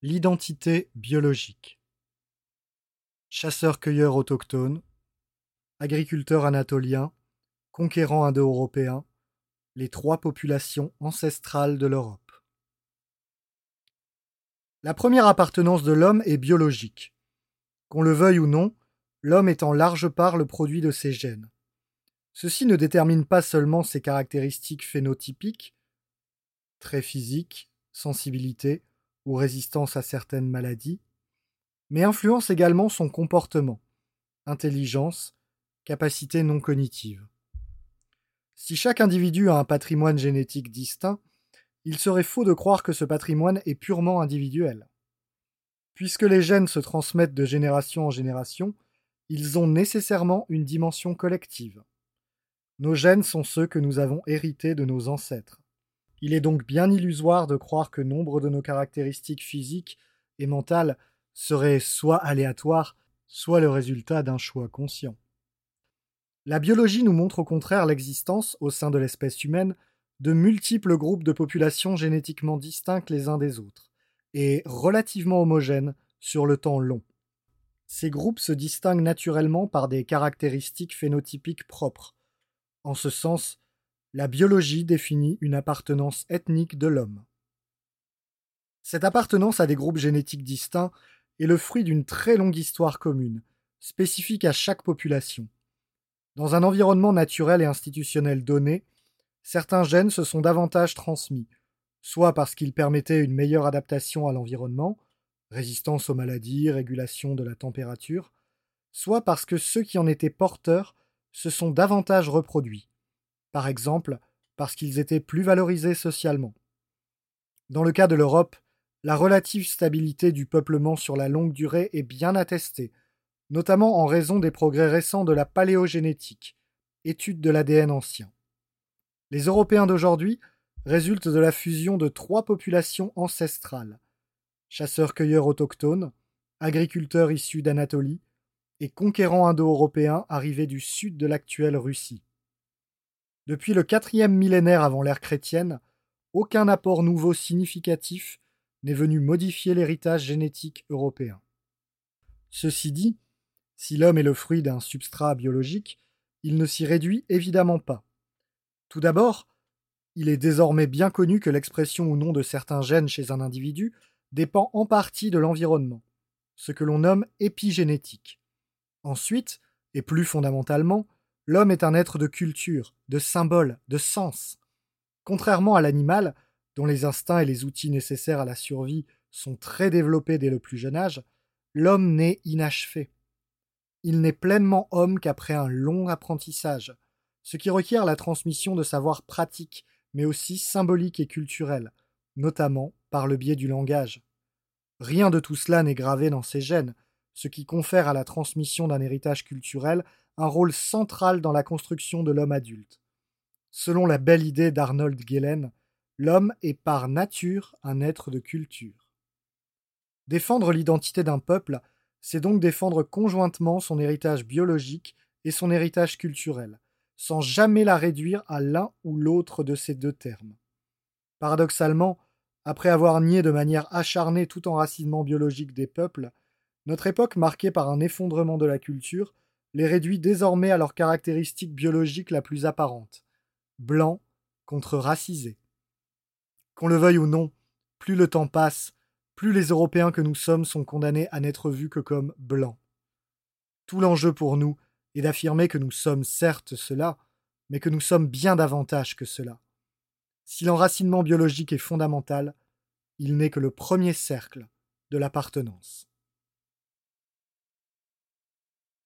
L'identité biologique. Chasseurs-cueilleurs autochtones, agriculteurs anatoliens, conquérants indo-européens, les trois populations ancestrales de l'Europe. La première appartenance de l'homme est biologique. Qu'on le veuille ou non, l'homme est en large part le produit de ses gènes. Ceci ne détermine pas seulement ses caractéristiques phénotypiques, traits physiques, sensibilité, ou résistance à certaines maladies, mais influence également son comportement, intelligence, capacité non cognitive. Si chaque individu a un patrimoine génétique distinct, il serait faux de croire que ce patrimoine est purement individuel. Puisque les gènes se transmettent de génération en génération, ils ont nécessairement une dimension collective. Nos gènes sont ceux que nous avons hérités de nos ancêtres. Il est donc bien illusoire de croire que nombre de nos caractéristiques physiques et mentales seraient soit aléatoires, soit le résultat d'un choix conscient. La biologie nous montre au contraire l'existence, au sein de l'espèce humaine, de multiples groupes de populations génétiquement distincts les uns des autres, et relativement homogènes sur le temps long. Ces groupes se distinguent naturellement par des caractéristiques phénotypiques propres. En ce sens, la biologie définit une appartenance ethnique de l'homme. Cette appartenance à des groupes génétiques distincts est le fruit d'une très longue histoire commune, spécifique à chaque population. Dans un environnement naturel et institutionnel donné, certains gènes se sont davantage transmis, soit parce qu'ils permettaient une meilleure adaptation à l'environnement, résistance aux maladies, régulation de la température, soit parce que ceux qui en étaient porteurs se sont davantage reproduits, par exemple parce qu'ils étaient plus valorisés socialement. Dans le cas de l'Europe, la relative stabilité du peuplement sur la longue durée est bien attestée, notamment en raison des progrès récents de la paléogénétique, étude de l'ADN ancien. Les Européens d'aujourd'hui résultent de la fusion de trois populations ancestrales chasseurs-cueilleurs autochtones, agriculteurs issus d'Anatolie et conquérants indo-européens arrivés du sud de l'actuelle Russie. Depuis le quatrième millénaire avant l'ère chrétienne, aucun apport nouveau significatif n'est venu modifier l'héritage génétique européen. Ceci dit, si l'homme est le fruit d'un substrat biologique, il ne s'y réduit évidemment pas. Tout d'abord, il est désormais bien connu que l'expression ou non de certains gènes chez un individu dépend en partie de l'environnement, ce que l'on nomme épigénétique. Ensuite, et plus fondamentalement, L'homme est un être de culture, de symboles, de sens. Contrairement à l'animal, dont les instincts et les outils nécessaires à la survie sont très développés dès le plus jeune âge, l'homme naît inachevé. Il n'est pleinement homme qu'après un long apprentissage, ce qui requiert la transmission de savoirs pratiques, mais aussi symboliques et culturels, notamment par le biais du langage. Rien de tout cela n'est gravé dans ses gènes, ce qui confère à la transmission d'un héritage culturel un rôle central dans la construction de l'homme adulte. Selon la belle idée d'Arnold Gehlen, l'homme est par nature un être de culture. Défendre l'identité d'un peuple, c'est donc défendre conjointement son héritage biologique et son héritage culturel, sans jamais la réduire à l'un ou l'autre de ces deux termes. Paradoxalement, après avoir nié de manière acharnée tout enracinement biologique des peuples, notre époque marquée par un effondrement de la culture les réduit désormais à leur caractéristique biologique la plus apparente blanc contre racisé. Qu'on le veuille ou non, plus le temps passe, plus les Européens que nous sommes sont condamnés à n'être vus que comme blancs. Tout l'enjeu pour nous est d'affirmer que nous sommes certes cela, mais que nous sommes bien davantage que cela. Si l'enracinement biologique est fondamental, il n'est que le premier cercle de l'appartenance.